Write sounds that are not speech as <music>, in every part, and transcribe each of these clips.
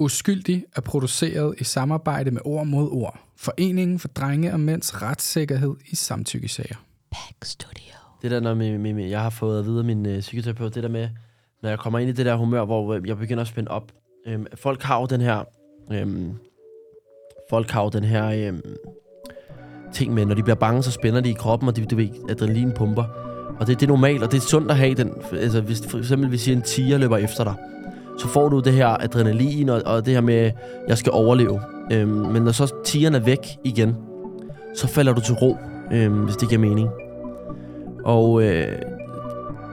Uskyldig er produceret i samarbejde med Ord mod Ord. Foreningen for drenge og mænds retssikkerhed i samtykkesager. Back Studio. Det der, når med, med, med, jeg har fået at vide af min øh, psykoterapeut, det der med, når jeg kommer ind i det der humør, hvor øh, jeg begynder at spænde op. Øhm, folk har jo den her... Øhm, folk har jo den her... Øhm, ting med, når de bliver bange, så spænder de i kroppen, og de, du ved, adrenalin pumper. Og det, det er normalt, og det er sundt at have den. Altså, hvis for eksempel, hvis en tiger løber efter dig, så får du det her adrenalin, og, og det her med, jeg skal overleve. Øhm, men når så tigeren er væk igen, så falder du til ro, øhm, hvis det giver mening. Og øh,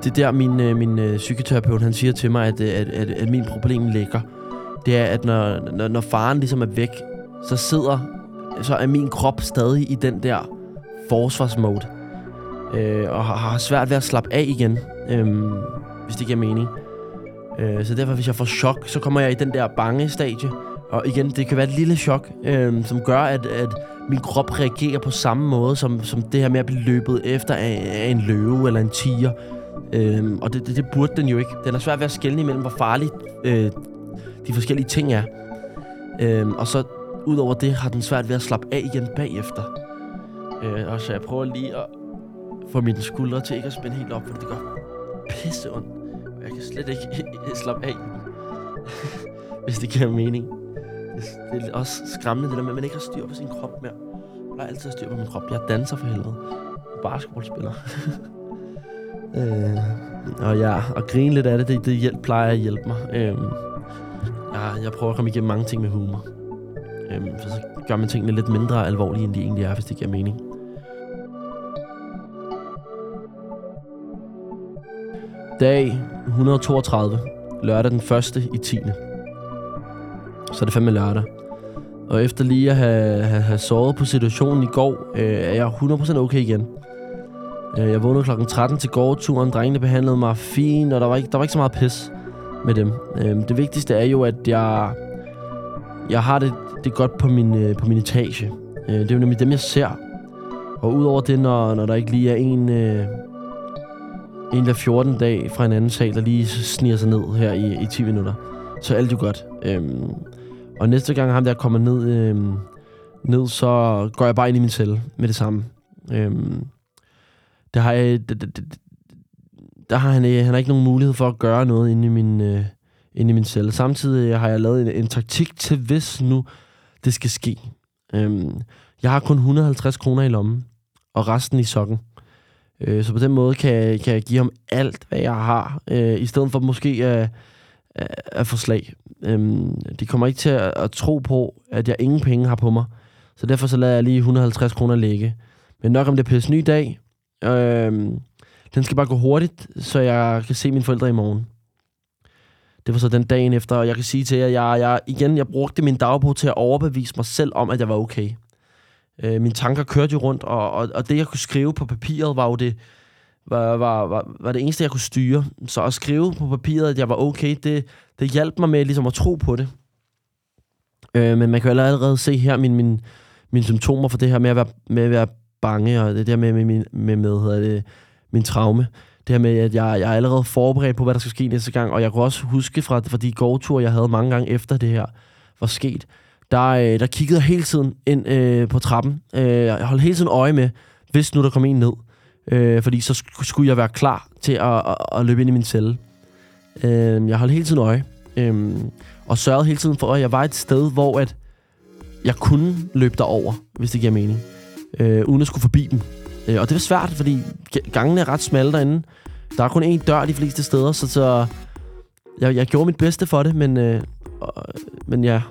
det er der, min, øh, min øh, psykoterapeut, han siger til mig, at, øh, at, at, at min problem ligger. Det er, at når, når, når faren ligesom er væk, så sidder, så er min krop stadig i den der forsvarsmode. Øh, og har, har svært ved at slappe af igen, øh, hvis det giver mening. Øh, så derfor, hvis jeg får chok, så kommer jeg i den der bange stadie. Og igen, det kan være et lille chok, øh, som gør, at, at min krop reagerer på samme måde, som, som det her med at blive løbet efter af, af en løve eller en tiger. Øh, og det, det, det burde den jo ikke. Den er svært ved at skelne imellem, hvor farligt øh, de forskellige ting er. Øh, og så udover det har den svært ved at slappe af igen bagefter. Øh, og så jeg prøver lige at få mine skuldre til ikke at spænde helt op, for det gør pisse ondt. Jeg kan slet ikke <laughs> slappe af. <laughs> Hvis det giver mening. Det, det er også skræmmende, det der med, at man ikke har styr på sin krop mere. Jeg har altid styr på min krop. Jeg danser for helvede. Basketballspiller. <laughs> øh, og ja, og grine lidt af det, det, det hjælp, plejer at hjælpe mig. Øh, jeg, jeg prøver at komme igennem mange ting med humor. Øh, for så gør man tingene lidt mindre alvorlige, end de egentlig er, hvis det giver mening. Dag 132. Lørdag den 1. i 10. Så er det fandme lørdag. Og efter lige at have, have, have sovet på situationen i går, øh, er jeg 100% okay igen. Øh, jeg vågnede klokken 13 til gårdturen. Drengene behandlede mig fint, og der var ikke, der var ikke så meget pis med dem. Øh, det vigtigste er jo, at jeg, jeg har det, det godt på min, øh, på min etage. Øh, det er jo nemlig dem, jeg ser. Og udover det, når, når der ikke lige er en... Øh, en hver 14 dag fra en anden sal, der lige sniger sig ned her i, i 10 minutter. Så alt jo godt. Øhm, og næste gang ham der kommer ned, øhm, ned, så går jeg bare ind i min celle med det samme. Øhm, der har jeg, der, der, der har han, øh, han har ikke nogen mulighed for at gøre noget inde i min, øh, inde i min celle. Samtidig øh, har jeg lavet en, en taktik til, hvis nu det skal ske. Øhm, jeg har kun 150 kroner i lommen, og resten i sokken. Øh, så på den måde kan kan jeg give ham alt, hvad jeg har, øh, i stedet for måske at, at få slag. Øh, de kommer ikke til at, at tro på, at jeg ingen penge har på mig. Så derfor så lader jeg lige 150 kroner ligge. Men nok om det er ny dag. Øh, den skal bare gå hurtigt, så jeg kan se mine forældre i morgen. Det var så den dagen efter, og jeg kan sige til jer, at jeg, jeg, igen, jeg brugte min dagbog til at overbevise mig selv om, at jeg var okay. Øh, mine tanker kørte jo rundt, og, og, og det, jeg kunne skrive på papiret, var jo det, var, var, var, var det eneste, jeg kunne styre. Så at skrive på papiret, at jeg var okay, det, det hjalp mig med ligesom at tro på det. Øh, men man kan jo allerede se her mine, mine, mine symptomer for det her med at være, med at være bange, og det der med, med, med, med, med hedder det, min traume. Det her med, at jeg, jeg er allerede forberedt på, hvad der skal ske næste gang, og jeg kunne også huske fra, fra de gårdture, jeg havde mange gange efter det her var sket, der, øh, der kiggede hele tiden ind øh, på trappen. Øh, jeg holdt hele tiden øje med, hvis nu der kom en ned. Øh, fordi så skulle jeg være klar til at, at, at løbe ind i min celle. Øh, jeg holdt hele tiden øje. Øh, og sørgede hele tiden for, at jeg var et sted, hvor at jeg kunne løbe derover, hvis det giver mening. Øh, uden at skulle forbi dem. Øh, og det var svært, fordi gangene er ret smalle derinde. Der er kun én dør de fleste steder, så, så jeg, jeg gjorde mit bedste for det, men, øh, men ja,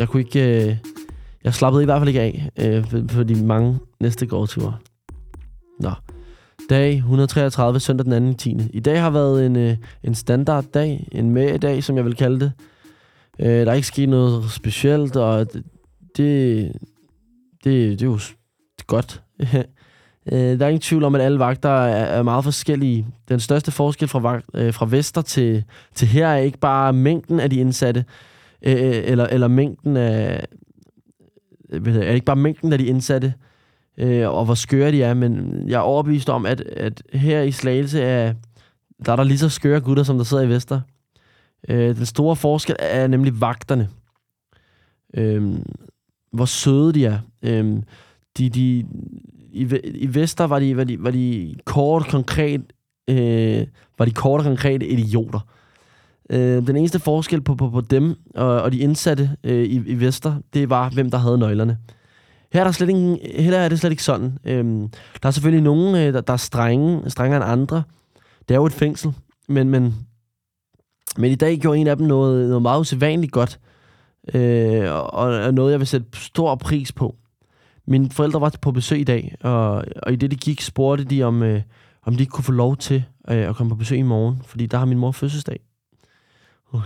jeg kunne ikke... Øh, jeg slappede i hvert fald ikke af øh, for de mange næste gårdture. Nå. Dag 133, søndag den 2. 10. I dag har været en, øh, en standard dag, en med dag, som jeg vil kalde det. Øh, der er ikke sket noget specielt, og det, det, det, det er jo godt. <laughs> øh, der er ingen tvivl om, at alle vagter er, er meget forskellige. Den største forskel fra, vagt, øh, fra Vester til, til her er ikke bare mængden af de indsatte, Øh, øh, eller, eller mængden af... Øh, hvad hedder, er ikke bare mængden af de indsatte, øh, og hvor skøre de er, men jeg er overbevist om, at, at her i Slagelse er der er der lige så skøre gutter, som der sidder i Vester. Øh, den store forskel er nemlig vagterne. Øh, hvor søde de er. Øh, de, de, i, I Vester var de, var de, var de kort konkret øh, var de kort og konkret idioter. Øh, den eneste forskel på, på, på dem og, og de indsatte øh, i, i Vester, det var, hvem der havde nøglerne. Her er, der slet ingen, her er det slet ikke sådan. Øhm, der er selvfølgelig nogen, øh, der, der er strenge, strengere end andre. Det er jo et fængsel. Men, men, men i dag gjorde en af dem noget, noget meget usædvanligt godt. Øh, og, og noget, jeg vil sætte stor pris på. Mine forældre var på besøg i dag, og, og i det, de gik, spurgte de, om, øh, om de ikke kunne få lov til øh, at komme på besøg i morgen, fordi der har min mor fødselsdag. <laughs>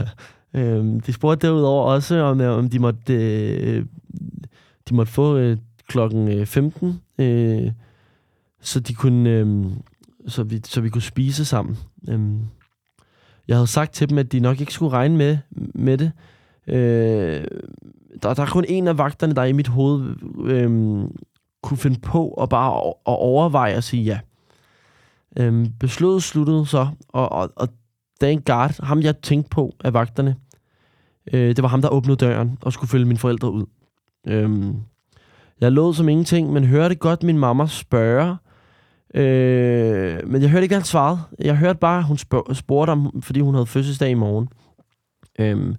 Øhm, de spurgte derudover også, om, øh, om de måtte, øh, de måtte få øh, klokken øh, 15, øh, så de kunne, øh, så, vi, så vi kunne spise sammen. Øhm, jeg havde sagt til dem, at de nok ikke skulle regne med, med det. Øh, der, der er kun en af vagterne, der i mit hoved øh, kunne finde på at bare at overveje at sige ja. Øhm, besluttet sluttede så, og, og, og Dan Guard, ham jeg tænkte på af vagterne, øh, det var ham, der åbnede døren og skulle følge mine forældre ud. Øhm, jeg lå som ingenting, men hørte godt min mamma spørge, øh, men jeg hørte ikke, hvad han svarede. Jeg hørte bare, at hun spurgte om, fordi hun havde fødselsdag i morgen. Øhm,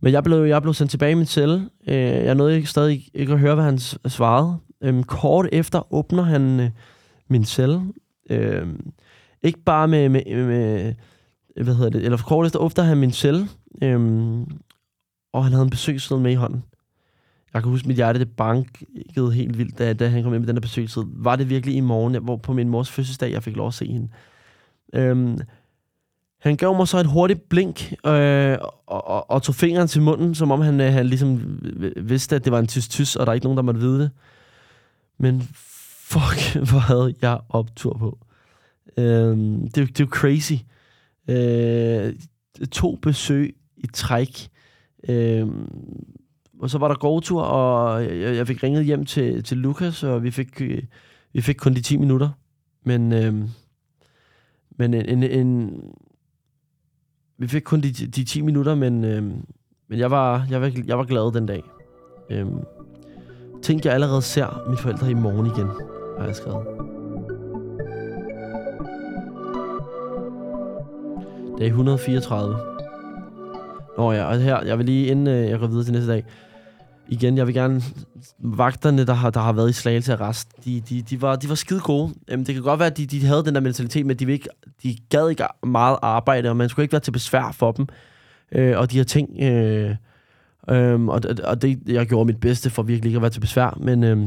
men jeg blev, jeg blev sendt tilbage i min celle. Øh, jeg nåede ikke, stadig ikke at høre, hvad han svarede. Øhm, kort efter åbner han øh, min celle, Øh, ikke bare med, med, med, hvad hedder det, eller for kort efter åbner han min celle, øhm, og han havde en besøgsseddel med i hånden. Jeg kan huske, mit hjerte det bankede helt vildt, da, da han kom ind med den der besøgsseddel. Var det virkelig i morgen, hvor på min mors fødselsdag, jeg fik lov at se hende. Øhm, han gav mig så et hurtigt blink, øh, og, og, og tog fingeren til munden, som om han, øh, han ligesom vidste, at det var en tysk-tysk, og der er ikke nogen, der måtte vide det. Men fuck, <laughs> hvor havde jeg optur på. Øhm, det, det er jo crazy. Øh, to besøg i træk. Øh, og så var der gåtur, og jeg, jeg fik ringet hjem til, til Lukas, og vi fik, øh, vi fik kun de 10 minutter. Men, øh, men en, en, en, vi fik kun de, de 10 minutter, men, øh, men jeg, var, jeg, var, jeg var glad den dag. Øh, tænk, jeg allerede ser mine forældre i morgen igen har jeg skrevet. Dag 134. Nå ja, og her, jeg vil lige, inden øh, jeg går videre til næste dag, igen, jeg vil gerne, vagterne, der har, der har været i Slagelse arrest, de, de, de, var, de var skide gode. Øhm, det kan godt være, at de, de havde den der mentalitet med, de, ikke, de gad ikke meget arbejde, og man skulle ikke være til besvær for dem. Øh, og de her ting, øh, øh, og, og det, jeg gjorde mit bedste for virkelig ikke at være til besvær, men øh,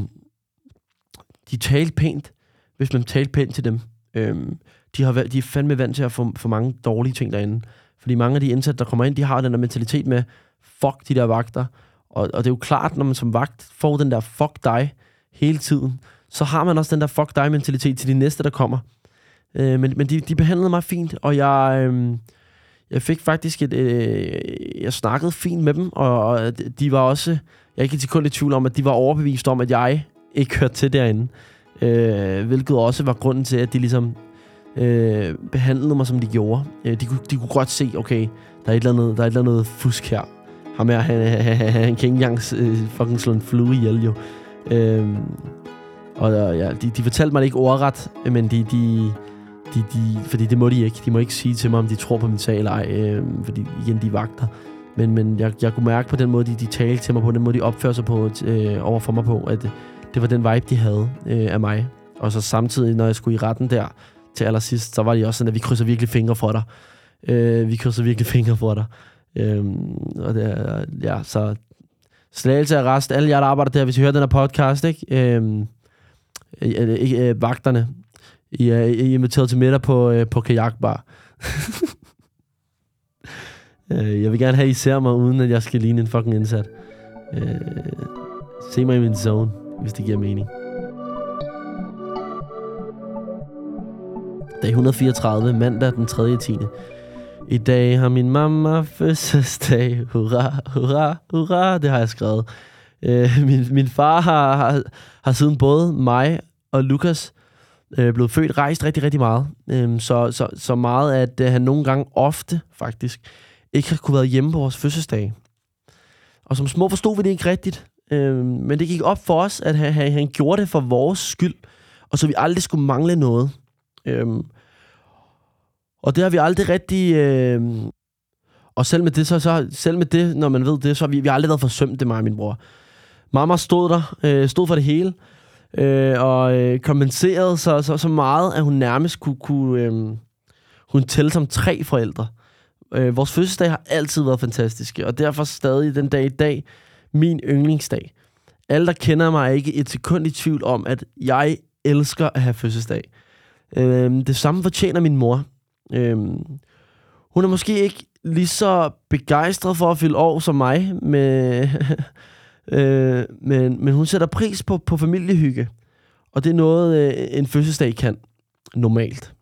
de talte pænt, hvis man talte pænt til dem. Øhm, de, har, de er fandme vant til at få, få mange dårlige ting derinde. Fordi mange af de indsatte, der kommer ind, de har den der mentalitet med, fuck de der vagter. Og, og det er jo klart, når man som vagt får den der fuck dig hele tiden, så har man også den der fuck dig mentalitet til de næste, der kommer. Øh, men men de, de behandlede mig fint, og jeg, øh, jeg fik faktisk et... Øh, jeg snakkede fint med dem, og, og de var også... Jeg er ikke til kun i tvivl om, at de var overbevist om, at jeg ikke hørte til derinde. Øh, hvilket også var grunden til, at de ligesom øh, behandlede mig, som de gjorde. Øh, de, kunne, de kunne godt se, okay, der er et eller andet, der er et eller andet fusk her. Ham her, han, han, han, han kan ikke engang øh, fucking slå en flue ihjel, jo. Øh, og ja, de, de fortalte mig det ikke ordret, men de, de, de, de, fordi det må de ikke. De må ikke sige til mig, om de tror på min sag eller ej, øh, fordi igen, de vagter. Men, men jeg, jeg kunne mærke på den måde, de, de talte til mig på, den måde, de opførte sig på, øh, over for mig på, at det var den vibe, de havde øh, af mig. Og så samtidig, når jeg skulle i retten der til allersidst, så var de også sådan, at vi krydser virkelig fingre for dig. Øh, vi krydser virkelig fingre for dig. Øh, og det, ja, så slagelse af rest. Alle jer, der arbejder der, hvis I hører den her podcast, ikke? Øh, øh, øh, vagterne. I er, I er inviteret til middag på, øh, på kajakbar. <laughs> øh, jeg vil gerne have, at I ser mig, uden at jeg skal ligne en fucking indsat. Øh, se mig i min zone hvis det giver mening. Dag 134, mandag den 3. 10. I dag har min mamma fødselsdag. Hurra, hurra, hurra. Det har jeg skrevet. Øh, min, min far har, har, har siden både mig og Lukas øh, blevet født, rejst rigtig, rigtig meget. Øh, så, så, så meget, at øh, han nogle gange ofte faktisk ikke har kunne være hjemme på vores fødselsdag. Og som små forstod vi det ikke rigtigt. Øh, men det gik op for os, at han, han, han gjorde det for vores skyld, og så vi aldrig skulle mangle noget. Øh, og det har vi aldrig rigtig... Øh, og selv med det, så, så, selv med det, når man ved det, så har vi, vi har aldrig været forsømt det, mig og min bror. Mamma stod der, øh, stod for det hele, øh, og øh, kompenserede så, så, så meget, at hun nærmest kunne, kunne øh, hun tælle som tre forældre. Øh, vores fødselsdag har altid været fantastiske, og derfor stadig den dag i dag min yndlingsdag. Alle, der kender mig, er ikke et sekund i tvivl om, at jeg elsker at have fødselsdag. Øh, det samme fortjener min mor. Øhm, hun er måske ikke lige så begejstret for at fylde år som mig, med, <laughs> øh, men, men hun sætter pris på, på familiehygge. Og det er noget, øh, en fødselsdag kan normalt.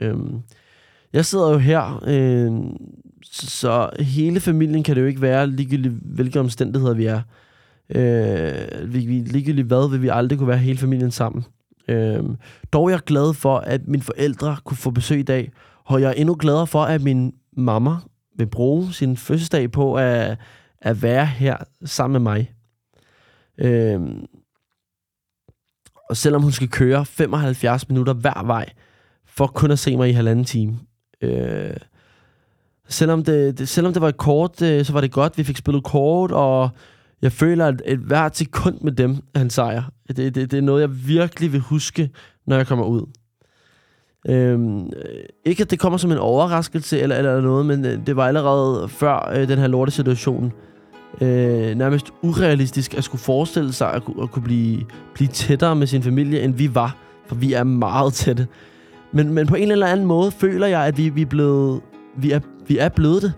Øhm, jeg sidder jo her, øh, så hele familien kan det jo ikke være, ligegyldigt hvilke omstændigheder vi er. Øh, vi, ligegyldigt hvad, vil vi aldrig kunne være hele familien sammen. Øhm, dog er jeg glad for, at mine forældre kunne få besøg i dag, og jeg er endnu gladere for, at min mamma vil bruge sin fødselsdag på at, at være her sammen med mig. Øhm, og selvom hun skal køre 75 minutter hver vej, for kun at se mig i halvanden time. Øh, selvom, det, det, selvom det var et kort, øh, så var det godt. Vi fik spillet kort, og jeg føler, at et hvert sekund med dem er en sejr. Det, det, det er noget, jeg virkelig vil huske, når jeg kommer ud. Øhm, ikke at det kommer som en overraskelse eller, eller noget, men øh, det var allerede før øh, den her lorte situation øh, nærmest urealistisk at skulle forestille sig at, at kunne blive, blive tættere med sin familie, end vi var. For vi er meget tætte. Men, men på en eller anden måde føler jeg, at vi, vi, er, blevet, vi, er, vi er blevet det.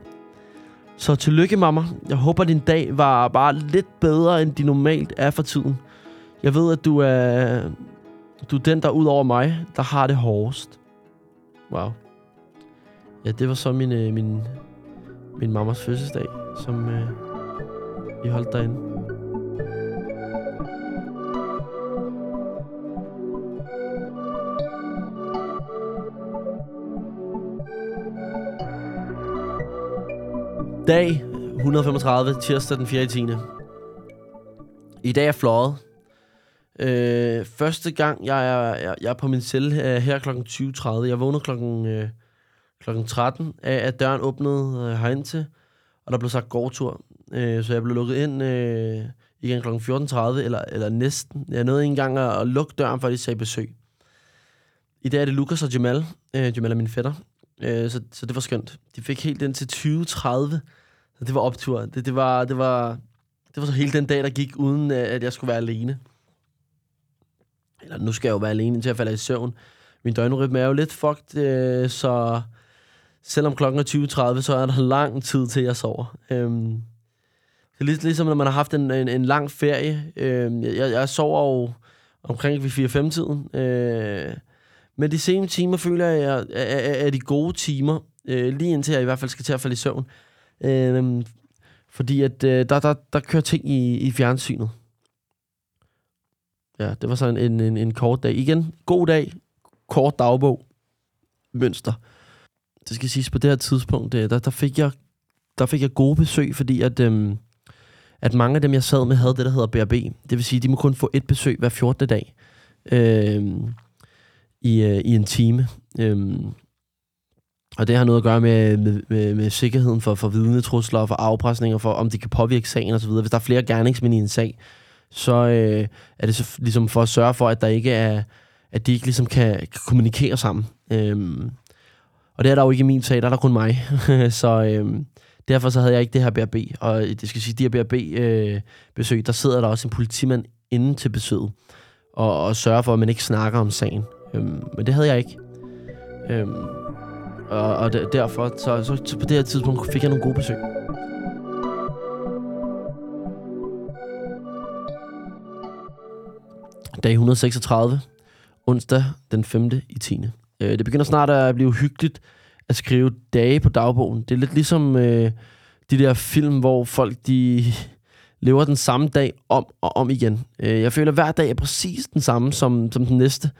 Så tillykke, mamma. Jeg håber, din dag var bare lidt bedre, end de normalt er for tiden. Jeg ved, at du er, du er den, der ud over mig, der har det hårdest. Wow. Ja, det var så min, øh, min, min mammas fødselsdag, som øh, vi holdt derinde. Dag 135, tirsdag den 4. 10. I dag er fløjet. Øh, første gang, jeg er, jeg, jeg er på min celle øh, her, her kl. 20.30. Jeg vågnede klokken, øh, klokken 13 af, at døren åbnede øh, herind til, og der blev sagt gårdtur. Øh, så jeg blev lukket ind øh, igen kl. 14.30, eller, eller næsten. Jeg nåede ikke engang at, at lukke døren, før de sagde besøg. I dag er det Lukas og Jamal. Øh, Jamal er min fætter. Øh, så, så det var skønt. De fik helt ind til 20.30. Så det var optur. Det, det, var, det, var, det var så hele den dag, der gik, uden øh, at jeg skulle være alene. Eller nu skal jeg jo være alene til at falde i søvn. Min døgnrytme er jo lidt fucked, øh, så selvom klokken er 20.30, så er der lang tid til, jeg sover. Øhm, det er lidt ligesom, når man har haft en, en, en lang ferie. Øhm, jeg, jeg sover jo omkring ved 4-5-tiden. Øh, men de sene timer føler jeg er, er, er de gode timer, øh, lige indtil jeg i hvert fald skal til at falde i søvn. Øh, fordi at øh, der, der, der kører ting i, i fjernsynet. Ja, det var sådan en, en, en kort dag. Igen, god dag, kort dagbog, mønster. Det skal siges, på det her tidspunkt, øh, der, der, fik, jeg, der fik jeg gode besøg, fordi at, øhm, at mange af dem, jeg sad med, havde det, der hedder BRB. Det vil sige, de må kun få et besøg hver 14. dag øhm, i, øh, i en time. Øhm, og det har noget at gøre med, med, med, med sikkerheden for, for vidnetrusler og for afpresninger, for om de kan påvirke sagen osv. Hvis der er flere gerningsmænd i en sag, så øh, er det så ligesom for at sørge for, at der ikke er, at de ikke ligesom kan, kan kommunikere sammen. Øhm, og det er der jo ikke i min sag, der er der kun mig. <laughs> så øhm, derfor så havde jeg ikke det her BRB. Og det skal sige, de her BRB-besøg, øh, der sidder der også en politimand inde til besøget. Og, og sørger for, at man ikke snakker om sagen. Øhm, men det havde jeg ikke. Øhm, og, og derfor, så, så, så på det her tidspunkt fik jeg nogle gode besøg. Dag 136, onsdag den 5. i 10. Øh, det begynder snart at blive hyggeligt at skrive dage på dagbogen. Det er lidt ligesom øh, de der film, hvor folk de lever den samme dag om og om igen. Øh, jeg føler, at hver dag er præcis den samme som, som den næste.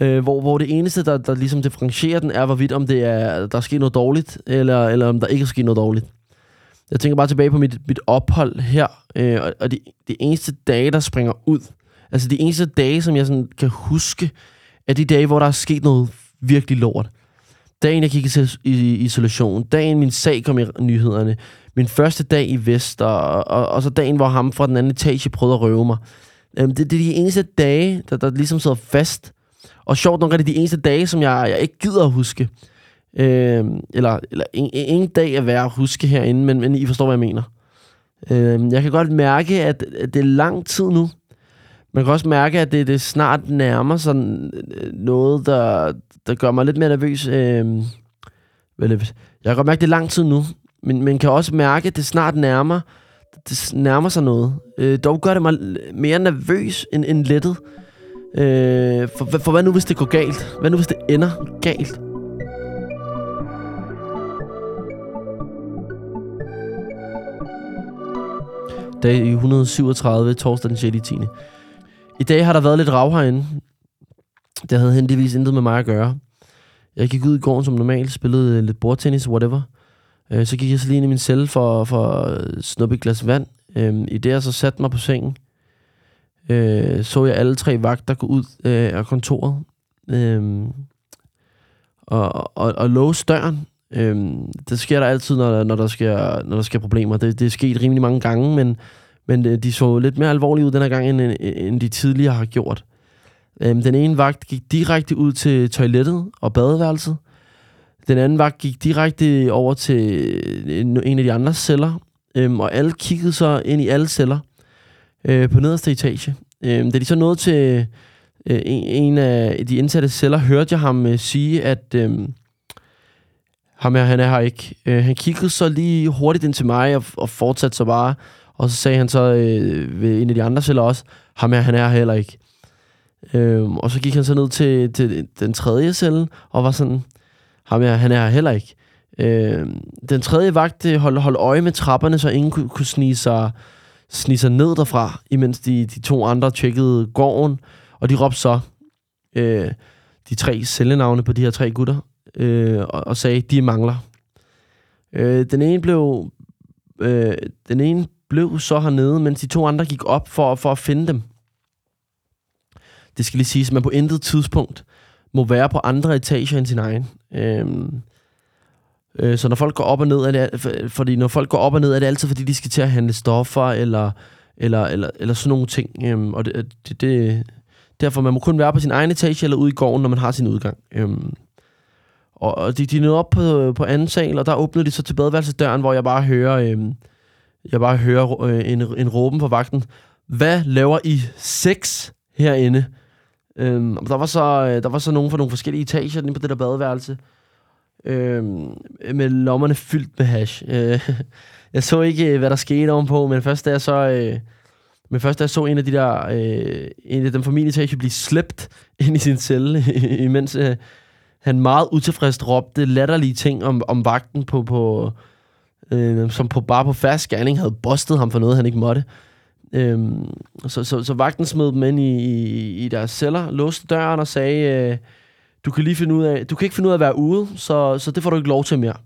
Øh, hvor, hvor det eneste, der, der ligesom differentierer den, er, hvorvidt om det er, der er sket noget dårligt, eller, eller om der ikke er sket noget dårligt. Jeg tænker bare tilbage på mit, mit ophold her, øh, og, og de, de eneste dage, der springer ud, altså de eneste dage, som jeg sådan kan huske, er de dage, hvor der er sket noget virkelig lort. Dagen, jeg gik i, i isolation. Dagen, min sag kom i nyhederne. Min første dag i Vest, og, og, og så dagen, hvor ham fra den anden etage prøvede at røve mig. Øhm, det, det er de eneste dage, der, der ligesom sidder fast. Og sjovt nok er det de eneste dage, som jeg, jeg ikke gider at huske. Øh, eller eller en, ingen dag er værd at huske herinde, men, men I forstår, hvad jeg mener. Øh, jeg kan godt mærke, at, at det er lang tid nu. Man kan også mærke, at det, det snart nærmer sig noget, der, der gør mig lidt mere nervøs. Øh, jeg kan godt mærke, at det er lang tid nu, men man kan også mærke, at det snart nærmer, det nærmer sig noget. Øh, dog gør det mig mere nervøs end, end lettet. Øh, for, for hvad nu, hvis det går galt? Hvad nu, hvis det ender galt? Dag 137, torsdag den 6. 10. I dag har der været lidt rav herinde. Det havde heldigvis intet med mig at gøre. Jeg gik ud i går som normalt, spillede øh, lidt bordtennis, whatever. Øh, så gik jeg så lige ind i min celle for, for at snuppe et glas vand. Øh, I det jeg så satte mig på sengen, øh, så jeg alle tre vagter gå ud øh, af kontoret. Øh, og, og, og låse døren. Øh, det sker der altid, når, når, der, sker, når der sker problemer. Det, det er sket rimelig mange gange, men, men øh, de så lidt mere alvorlige ud den her gang, end, end de tidligere har gjort. Øh, den ene vagt gik direkte ud til toilettet og badeværelset. Den anden vagt gik direkte over til en, en af de andre celler, øhm, og alle kiggede så ind i alle celler øh, på nederste etage. Øh, da de så nåede til øh, en, en af de indsatte celler, hørte jeg ham øh, sige, at øh, ham her, han er her ikke. Øh, han kiggede så lige hurtigt ind til mig og, og fortsatte så bare, og så sagde han så øh, ved en af de andre celler også, ham her, han er her heller ikke. Øh, og så gik han så ned til, til den tredje celle, og var sådan, ham her, han er her heller ikke. Øh, den tredje vagt øh, holdt, hold øje med trapperne, så ingen kunne, kunne snige, sig, snige sig ned derfra, imens de, de to andre tjekkede gården, og de råbte så øh, de tre cellenavne på de her tre gutter, øh, og, og sagde, de mangler. Øh, den ene blev øh, den ene blev så hernede, mens de to andre gik op for, for at finde dem. Det skal lige siges, at man på intet tidspunkt må være på andre etager end sin egen. Øhm, øh, så når folk går op og ned, er det, fordi når folk går op og ned, er det altid, fordi de skal til at handle stoffer, eller, eller, eller, eller sådan nogle ting. Øhm, og det, det, det, derfor man må kun være på sin egen etage, eller ude i gården, når man har sin udgang. Øhm, og, og de, de nåede op på, på anden sal, og der åbnede de så til badeværelsesdøren, hvor jeg bare hører, øhm, jeg bare hører øh, en, en råben på vagten. Hvad laver I sex herinde? Øhm, der, var så, øh, der var så nogen fra nogle forskellige etager inde på det der badeværelse. Øhm, med lommerne fyldt med hash. Øh, <laughs> jeg så ikke, øh, hvad der skete ovenpå, men først da jeg så... Øh, men først da jeg så en af de der... Øh, en af dem fra min etage blive slæbt <laughs> ind i sin celle, <laughs> imens øh, han meget utilfreds råbte latterlige ting om, om vagten på... på øh, som på, bare på færdig scanning havde bustet ham for noget, han ikke måtte. Øhm, så, så, så vagten smed dem ind i, i, i deres celler, låste døren og sagde, øh, du kan lige finde ud af, du kan ikke finde ud af at være ude, så, så det får du ikke lov til mere.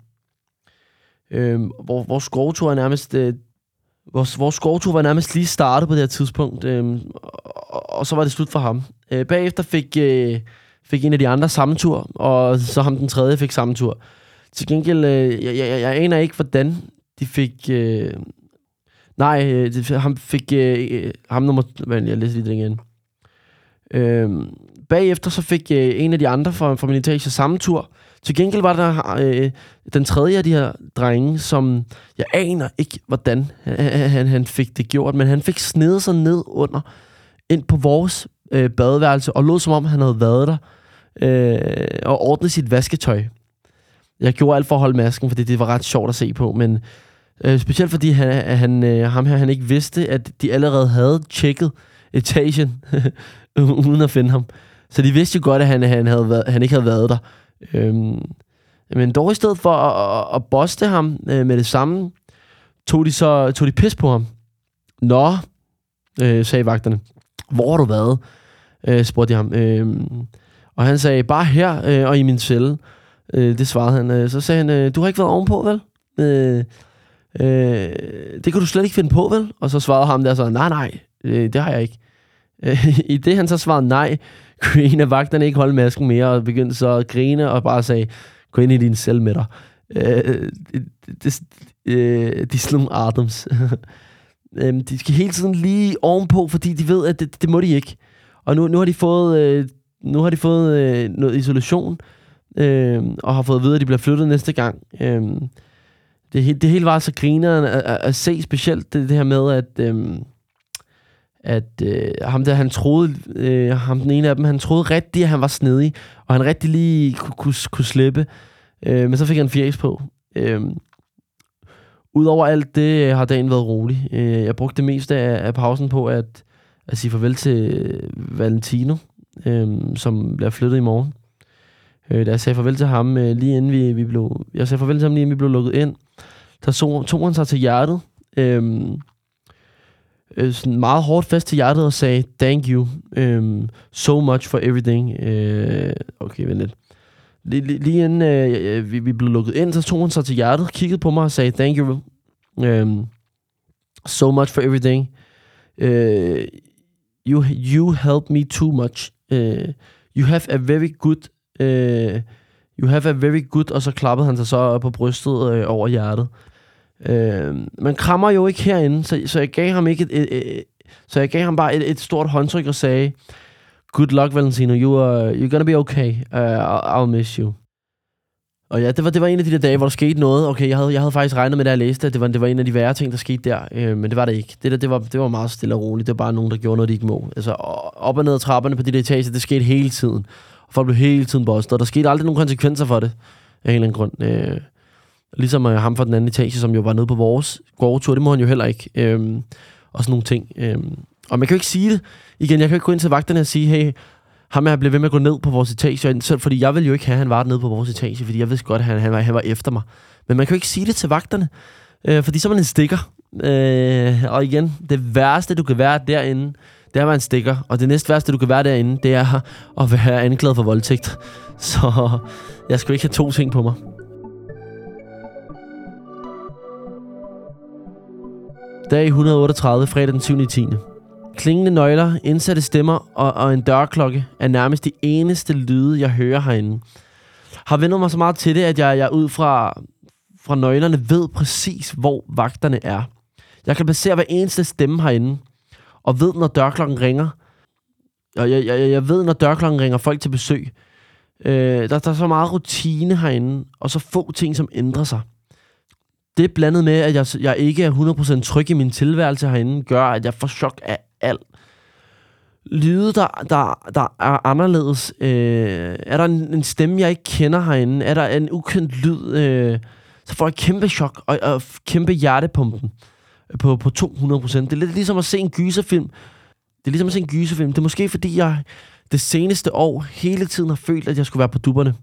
Øhm, hvor, vores skovtur er nærmest, øh, vores, vores skovtur var nærmest lige startet på det her tidspunkt, øh, og, og så var det slut for ham. Øh, bagefter fik, øh, fik en af de andre samme tur, og så ham den tredje fik samme tur. Til gengæld, øh, jeg, jeg, jeg aner ikke, hvordan de fik... Øh, Nej, øh, de, ham fik... Øh, øh ham nummer... Hvad, jeg læser lige det igen. Øh, bagefter så fik øh, en af de andre fra, fra min etage samme tur. Til gengæld var der øh, den tredje af de her drenge, som jeg aner ikke, hvordan han, han fik det gjort, men han fik snedet sig ned under, ind på vores øh, badeværelse, og lod som om, han havde været der, øh, og ordnet sit vasketøj. Jeg gjorde alt for at holde masken, fordi det var ret sjovt at se på, men Øh, specielt fordi han, han, øh, ham her han ikke vidste, at de allerede havde tjekket etagen, <laughs> <laughs> uden at finde ham. Så de vidste jo godt, at han, han, havde været, han ikke havde været der. Øhm, men dog i stedet for at, at, at boste ham øh, med det samme, tog de så tog de pis på ham. Nå, øh, sagde vagterne. Hvor har du været? Øh, spurgte de ham. Øh, og han sagde, bare her øh, og i min celle. Øh, det svarede han. Øh, så sagde han, øh, du har ikke været ovenpå, vel? Øh, Øh, det kan du slet ikke finde på, vel? Og så svarede ham der så, nej, nej, øh, det har jeg ikke. Øh, <laughs> I det han så svarede nej, kunne en af vagterne ikke holde masken mere, og begyndte så at grine og bare sagde, gå ind i din cell med dig. Øh, det, øh, de slum Adams. <laughs> øh, de skal hele tiden lige ovenpå, fordi de ved, at det, det må de ikke. Og nu, nu har de fået, øh, nu har de fået øh, noget isolation, øh, og har fået at vide, at de bliver flyttet næste gang. Øh, det, det hele var så grineren at, at, at se specielt det, det her med, at, Øh, at øh, ham der, han troede, øh, ham den ene af dem, han troede rigtigt, at han var snedig, og han rigtig lige kunne, kunne, kunne slippe, øh, men så fik han fjæs på. Øh, Udover alt det øh, har dagen været rolig. Øh, jeg brugte det meste af, af pausen på at, at sige farvel til øh, Valentino, øh, som bliver flyttet i morgen. Øh, da jeg sagde farvel til ham, øh, lige inden vi, vi blev... Jeg sagde farvel til ham, lige inden vi blev lukket ind, der tog, tog han sig til hjertet. Øh, øh, sådan meget hårdt fast til hjertet og sagde, thank you um, so much for everything. Øh, okay, vent lidt. Lige, lige, lige inden øh, vi, vi blev lukket ind, så tog han sig til hjertet, kiggede på mig og sagde, thank you um, so much for everything. Øh, you, you helped me too much. Øh, you have a very good... Øh, you have a very good... Og så klappede han sig så på brystet øh, over hjertet. Øh, man krammer jo ikke herinde, så, så jeg gav ham ikke et, et, et, et så jeg gav ham bare et, et stort håndtryk og sagde, Good luck, Valentino. You are, you're gonna be okay. Uh, I'll, I'll miss you. Og ja, det var, det var en af de der dage, hvor der skete noget. Okay, jeg havde, jeg havde faktisk regnet med, da jeg læste, at det var, det var en af de værre ting, der skete der. Øh, men det var det ikke. Det, der, det, var, det var meget stille og roligt. Det var bare nogen, der gjorde noget, de ikke må. Altså, op og ned ad trapperne på de der etager, det skete hele tiden. Og folk blev hele tiden bostet, og der skete aldrig nogen konsekvenser for det. Af en eller anden grund. Øh, Ligesom øh, ham fra den anden etage, som jo var nede på vores gårdtur, det må han jo heller ikke. Øhm, og sådan nogle ting. Øhm, og man kan jo ikke sige det. Igen, jeg kan jo ikke gå ind til vagterne og sige, hey, ham her blev ved med at gå ned på vores etage, selv fordi jeg vil jo ikke have, at han var nede på vores etage, fordi jeg vidste godt, at han, han, var, han var efter mig. Men man kan jo ikke sige det til vagterne, øh, fordi så er man en stikker. Øh, og igen, det værste, du kan være derinde, det er at være en stikker. Og det næst værste, du kan være derinde, det er at være anklaget for voldtægt. <laughs> Så jeg skulle ikke have to ting på mig. Dag 138, fredag den 7. 10. Klingende nøgler, indsatte stemmer og, og en dørklokke er nærmest de eneste lyde, jeg hører herinde. Har vendt mig så meget til det, at jeg, jeg ud fra, fra nøglerne ved præcis, hvor vagterne er. Jeg kan placere hver eneste stemme herinde, og ved, når dørklokken ringer. Og jeg, jeg, jeg ved, når dørklokken ringer folk til besøg. Øh, der, der er så meget rutine herinde, og så få ting, som ændrer sig det blandet med, at jeg, jeg ikke er 100% tryg i min tilværelse herinde, gør, at jeg får chok af alt. Lyde, der, der, der er anderledes. Øh, er der en, en stemme, jeg ikke kender herinde? Er der en ukendt lyd? Øh, så får jeg kæmpe chok og, og kæmpe hjertepumpen øh, på, på 200%. Det er lidt ligesom at se en gyserfilm. Det er ligesom at se en gyserfilm. Det er måske, fordi jeg det seneste år hele tiden har følt, at jeg skulle være på dupperne.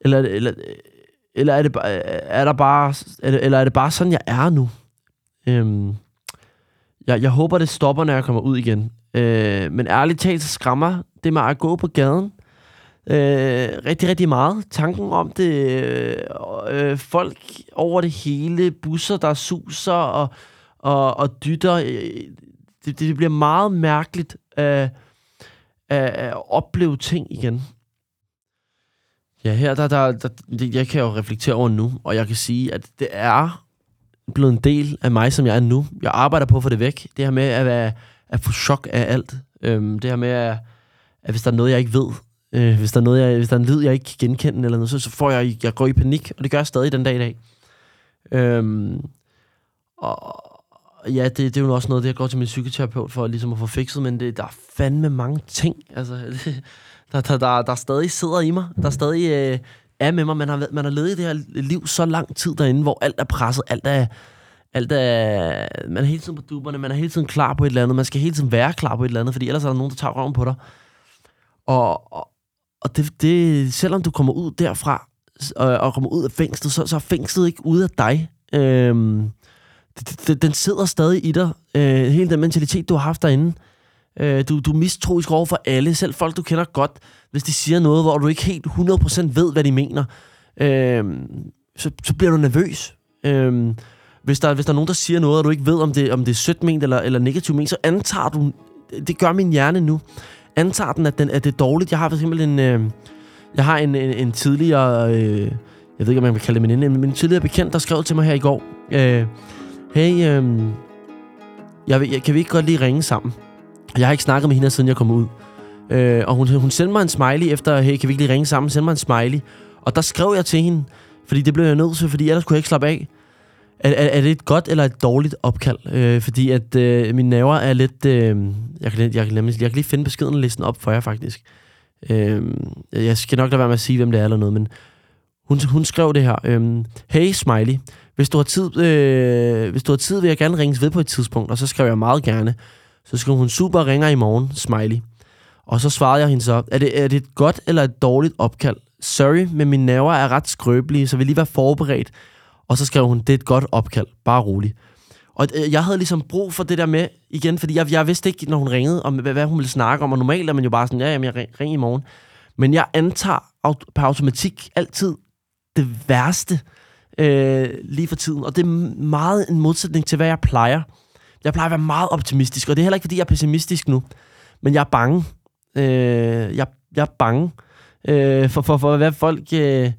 Eller, eller eller er det, er der bare, eller er det bare sådan, jeg er nu? Øhm, jeg, jeg håber, det stopper, når jeg kommer ud igen. Øh, men ærligt talt, så skræmmer det mig at gå på gaden. Øh, rigtig, rigtig meget. Tanken om det, øh, øh folk over det hele, busser, der suser og, og, og dytter. Øh, det, det bliver meget mærkeligt at, at, at opleve ting igen. Ja, her der, der, der, jeg kan jo reflektere over nu, og jeg kan sige, at det er blevet en del af mig, som jeg er nu. Jeg arbejder på at få det væk. Det her med at, være, at få chok af alt. Øhm, det her med, at, at hvis der er noget, jeg ikke ved, øh, hvis, der er noget, jeg, hvis der er en lyd, jeg ikke kan genkende, eller noget, så, så får jeg, jeg går i panik, og det gør jeg stadig den dag i dag. Øhm, og ja, det, det er jo også noget, det jeg går til min psykoterapeut for ligesom at få fikset, men det, der er fandme mange ting. Altså, det, <laughs> der, der, der, der stadig sidder i mig, der stadig øh, er med mig. Man har, man har levet i det her liv så lang tid derinde, hvor alt er presset, alt er, alt er, man er hele tiden på duberne, man er hele tiden klar på et eller andet, man skal hele tiden være klar på et eller andet, fordi ellers er der nogen, der tager røven på dig. Og, og, og det, det, selvom du kommer ud derfra, og, og kommer ud af fængslet, så, så er fængslet ikke ude af dig. Øhm, det, det, den sidder stadig i dig. Øh, hele den mentalitet, du har haft derinde. Øh, Øh, du, du er mistroisk over for alle, selv folk, du kender godt. Hvis de siger noget, hvor du ikke helt 100% ved, hvad de mener, øh, så, så bliver du nervøs. Øh, hvis der, hvis der er nogen, der siger noget, og du ikke ved, om det, om det er sødt ment eller, eller negativt ment, så antager du, det gør min hjerne nu, antager den, at, den, at det er dårligt. Jeg har for eksempel en, øh, jeg har en, en, en tidligere, øh, jeg ved ikke, om man kan kalde det min men en tidligere bekendt, der skrev til mig her i går, øh, hey, øh, jeg, jeg, kan vi ikke godt lige ringe sammen? Jeg har ikke snakket med hende, siden jeg kom ud. Øh, og hun, hun sendte mig en smiley efter, hey, kan vi ikke lige ringe sammen? Send mig en smiley. Og der skrev jeg til hende, fordi det blev jeg nødt til, fordi ellers kunne jeg ikke slappe af. Er, er, er det et godt eller et dårligt opkald? Øh, fordi at øh, mine nerver er lidt... Øh, jeg, kan, jeg, kan, jeg, jeg kan lige finde beskeden listen op for jer, faktisk. Øh, jeg skal nok lade være med at sige, hvem det er eller noget, men hun, hun skrev det her. Øh, hey, Smiley. Hvis du, har tid, øh, hvis du har tid, vil jeg gerne ringes ved på et tidspunkt. Og så skrev jeg meget gerne. Så skrev hun, super ringer i morgen, Smiley. Og så svarede jeg hende så, er det, er det et godt eller et dårligt opkald? Sorry, men mine nerver er ret skrøbelige, så vil lige være forberedt. Og så skrev hun, det er et godt opkald, bare rolig. Og øh, jeg havde ligesom brug for det der med, igen, fordi jeg, jeg vidste ikke, når hun ringede, om hvad, hvad hun ville snakke om, og normalt er man jo bare sådan, ja, jamen, jeg ringer i morgen. Men jeg antager på automatik altid det værste øh, lige for tiden, og det er meget en modsætning til, hvad jeg plejer. Jeg plejer at være meget optimistisk, og det er heller ikke, fordi jeg er pessimistisk nu, men jeg er bange. Øh, jeg, jeg er bange øh, for, for, for, hvad folk... Øh,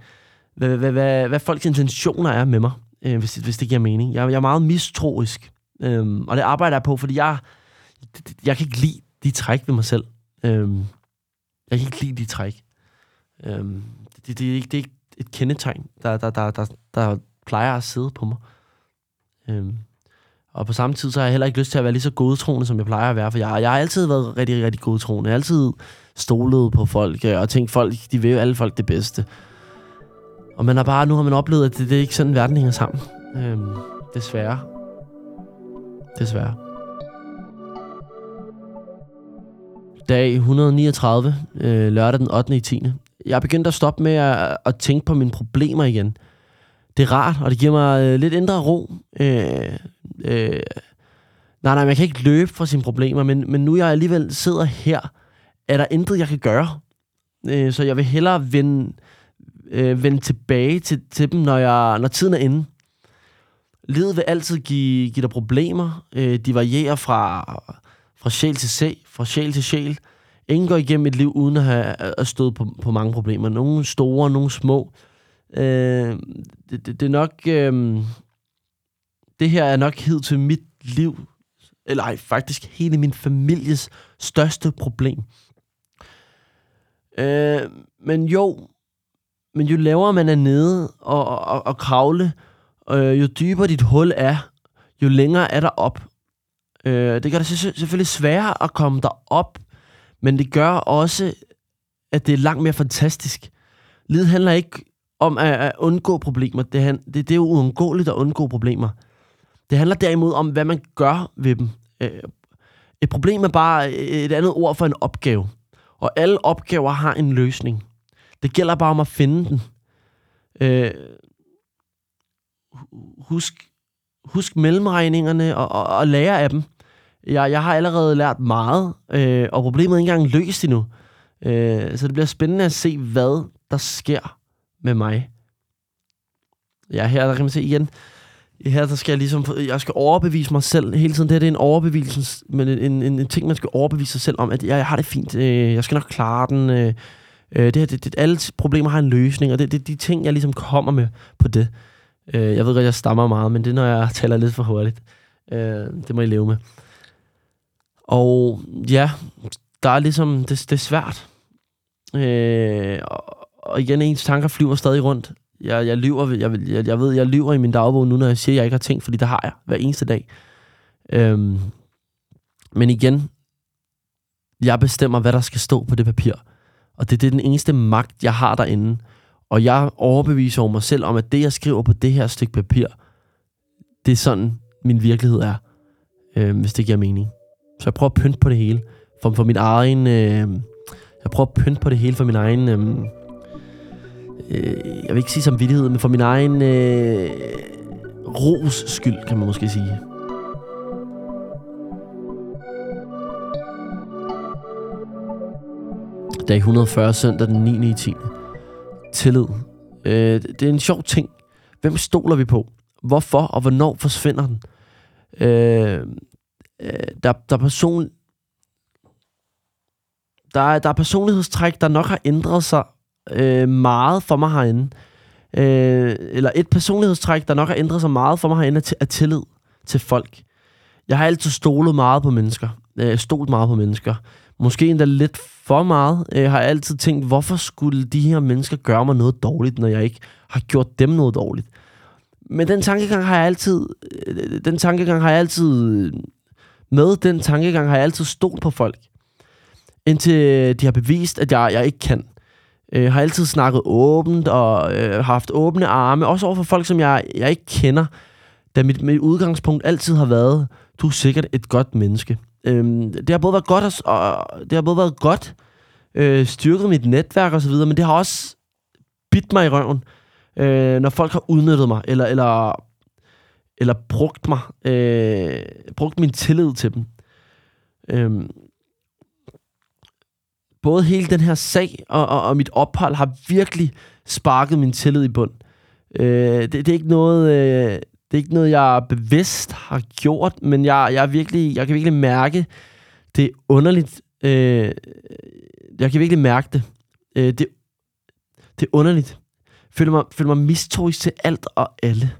hvad, hvad, hvad, hvad folks intentioner er med mig, øh, hvis, hvis det giver mening. Jeg, jeg er meget mistroisk, øh, og det arbejder jeg på, fordi jeg, jeg kan ikke lide de træk ved mig selv. Øh, jeg kan ikke lide de træk. Øh, det, det, er ikke, det er ikke et kendetegn, der, der, der, der, der plejer at sidde på mig. Øh, og på samme tid, så har jeg heller ikke lyst til at være lige så godtroende, som jeg plejer at være, for jeg, jeg har altid været rigtig, rigtig godtroende. Jeg har altid stolet på folk, øh, og tænkt, folk, de vil jo alle folk det bedste. Og man har bare, nu har man oplevet, at det, det er ikke sådan, verden hænger sammen. Øhm, desværre. Desværre. Dag 139, øh, lørdag den 8. i 10. Jeg er begyndt at stoppe med at, at tænke på mine problemer igen. Det er rart, og det giver mig øh, lidt indre ro. Øh, øh, nej, nej, man kan ikke løbe fra sine problemer, men, men nu jeg alligevel sidder her, er der intet, jeg kan gøre. Øh, så jeg vil hellere vende øh, vende tilbage til, til dem, når, jeg, når tiden er inde. Livet vil altid give, give dig problemer. Øh, de varierer fra, fra sjæl til sjæl, fra sjæl til sjæl. Ingen går igennem et liv uden at have at stået på, på mange problemer. Nogle store, nogle små. Øh, det, det, det er nok... Øh, det her er nok hed til mit liv, eller ej, faktisk hele min families største problem. Øh, men jo, men jo lavere man er nede og, og, og kravle, øh, jo dybere dit hul er, jo længere er der op. Øh, det gør det selvfølgelig sværere at komme derop, men det gør også, at det er langt mere fantastisk. Livet handler ikke om at, at undgå problemer. Det, det, det er jo uundgåeligt at undgå problemer. Det handler derimod om, hvad man gør ved dem. Øh, et problem er bare øh, et andet ord for en opgave. Og alle opgaver har en løsning. Det gælder bare om at finde den. Øh, husk, husk mellemregningerne og, og, og lære af dem. Jeg, jeg har allerede lært meget, øh, og problemet er ikke engang løst endnu. Øh, så det bliver spændende at se, hvad der sker med mig. Ja, her der kan man se igen. Her der skal jeg ligesom, jeg skal overbevise mig selv hele tiden. Det her det er en overbeviselse, men en, en, en ting, man skal overbevise sig selv om, at jeg, jeg har det fint. Øh, jeg skal nok klare den. Øh, Øh, det her, det, det, alle problemer har en løsning, og det er det, de ting, jeg ligesom kommer med på det. Øh, jeg ved godt, jeg stammer meget, men det er, når jeg taler lidt for hurtigt. Øh, det må I leve med. Og ja, der er ligesom, det, det er svært. Øh, og, og igen, ens tanker flyver stadig rundt. Jeg, jeg, lyver, jeg, jeg, jeg ved, jeg lyver i min dagbog nu, når jeg siger, at jeg ikke har tænkt, fordi det har jeg hver eneste dag. Øhm, men igen, jeg bestemmer, hvad der skal stå på det papir. Og det, det er den eneste magt, jeg har derinde. Og jeg overbeviser over mig selv om, at det, jeg skriver på det her stykke papir, det er sådan, min virkelighed er. Øh, hvis det giver mening. Så jeg prøver at pynte på det hele. For, for min egen... Øh, jeg prøver at pynte på det hele for min egen... Øh, øh, jeg vil ikke sige samvittighed, men for min egen øh, ros skyld, kan man måske sige. Dag 140, søndag den 9. i 10. Tillid. Øh, det er en sjov ting. Hvem stoler vi på? Hvorfor og hvornår forsvinder den? Øh, øh der, der, er person, der, er, der er personlighedstræk, der nok har ændret sig øh, meget for mig herinde. Øh, eller et personlighedstræk, der nok har ændret sig meget for mig herinde, er, er tillid til folk. Jeg har altid stolet meget på mennesker. Øh, stolt meget på mennesker. Måske endda lidt for meget. Øh, jeg har altid tænkt, hvorfor skulle de her mennesker gøre mig noget dårligt, når jeg ikke har gjort dem noget dårligt? Men den tankegang har jeg altid... Øh, den tankegang har jeg altid... Øh, med den tankegang har jeg altid stolt på folk. Indtil de har bevist, at jeg, jeg ikke kan. Jeg har altid snakket åbent og øh, haft åbne arme. Også over for folk, som jeg, jeg ikke kender. Da mit, mit udgangspunkt altid har været, du er sikkert et godt menneske. Øh, det har både været godt, og, og det har både været godt, øh, styrket mit netværk og så videre, men det har også bidt mig i røven, øh, når folk har udnyttet mig, eller, eller, eller brugt mig, øh, brugt min tillid til dem. Øhm, både hele den her sag og, og, og mit ophold har virkelig sparket min tillid i bund. Øh, det, det er ikke noget... Øh, det er ikke noget, jeg bevidst har gjort, men jeg, jeg, er virkelig, jeg kan virkelig mærke, det er underligt. Øh, jeg kan virkelig mærke det. Øh, det. Det er underligt. Jeg føler mig, føler mig mistroisk til alt og alle.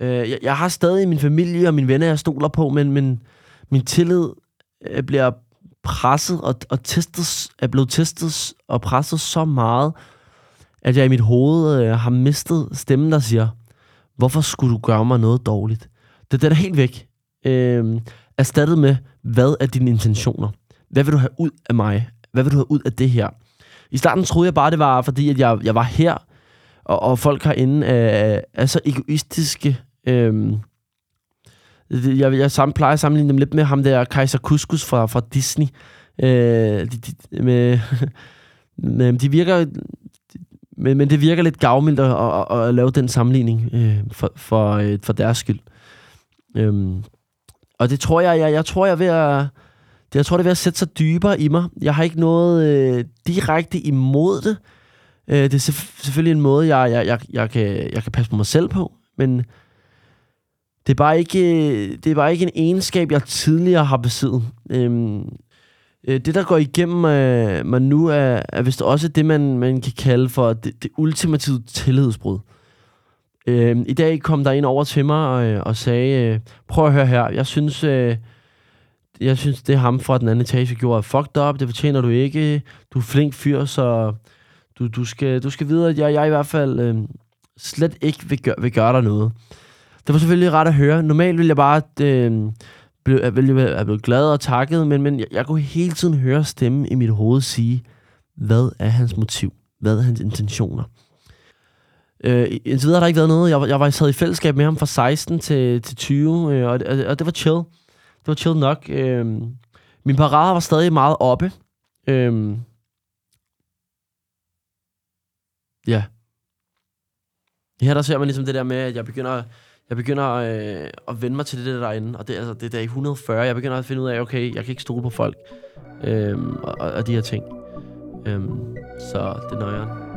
Øh, jeg, jeg har stadig min familie og mine venner, jeg stoler på, men, men min tillid øh, bliver presset og, og testet, er blevet testet og presset så meget, at jeg i mit hoved øh, har mistet stemmen, der siger, Hvorfor skulle du gøre mig noget dårligt? Det, det er helt væk. Øh, erstattet med, hvad er dine intentioner? Hvad vil du have ud af mig? Hvad vil du have ud af det her? I starten troede jeg bare, det var, fordi at jeg, jeg var her, og, og folk herinde øh, er så egoistiske. Øh, jeg, jeg sammen, plejer at sammenligne dem lidt med ham der, Kaiser Kuskus fra, fra Disney. Øh, de, de, med, <laughs> med, de virker men, men det virker lidt gavmildt at, at, at, at lave den sammenligning øh, for, for, øh, for deres skyld. Øhm, og det tror jeg, jeg, jeg tror, jeg er ved at, det, jeg tror, det er ved at sætte sig dybere i mig. Jeg har ikke noget øh, direkte imod det. Øh, det er selvfølgelig en måde, jeg, jeg, jeg, jeg, kan, jeg kan passe på mig selv på, men det er bare ikke, det er bare ikke en egenskab, jeg tidligere har besiddet. Øhm, øh, det, der går igennem øh, mig nu, er, er vist også det, man, man kan kalde for det, det ultimative tillidsbrud. Øh, I dag kom der en over til mig og, og sagde, øh, prøv at høre her, jeg synes, øh, jeg synes, det er ham fra den anden etage gjorde fucked up, det fortjener du ikke, du er flink fyr, så du, du, skal, du skal vide, at jeg, jeg i hvert fald øh, slet ikke vil, gør, vil gøre dig noget. Det var selvfølgelig ret at høre. Normalt ville jeg bare... Øh, blev, er, er blevet glad og takket, men, men jeg, jeg kunne hele tiden høre stemmen i mit hoved sige, hvad er hans motiv? Hvad er hans intentioner? Øh, indtil videre har der ikke været noget. Jeg, jeg var sad i fællesskab med ham fra 16 til, til 20, øh, og, og, og det var chill. Det var chill nok. Øh, min parade var stadig meget oppe. Øh, ja. Her der ser man ligesom det der med, at jeg begynder jeg begynder øh, at vende mig til det der derinde, og det, altså, det er dag 140. Jeg begynder at finde ud af, okay, jeg kan ikke stole på folk, øh, og, og de her ting. Øh, så det er nøjeren.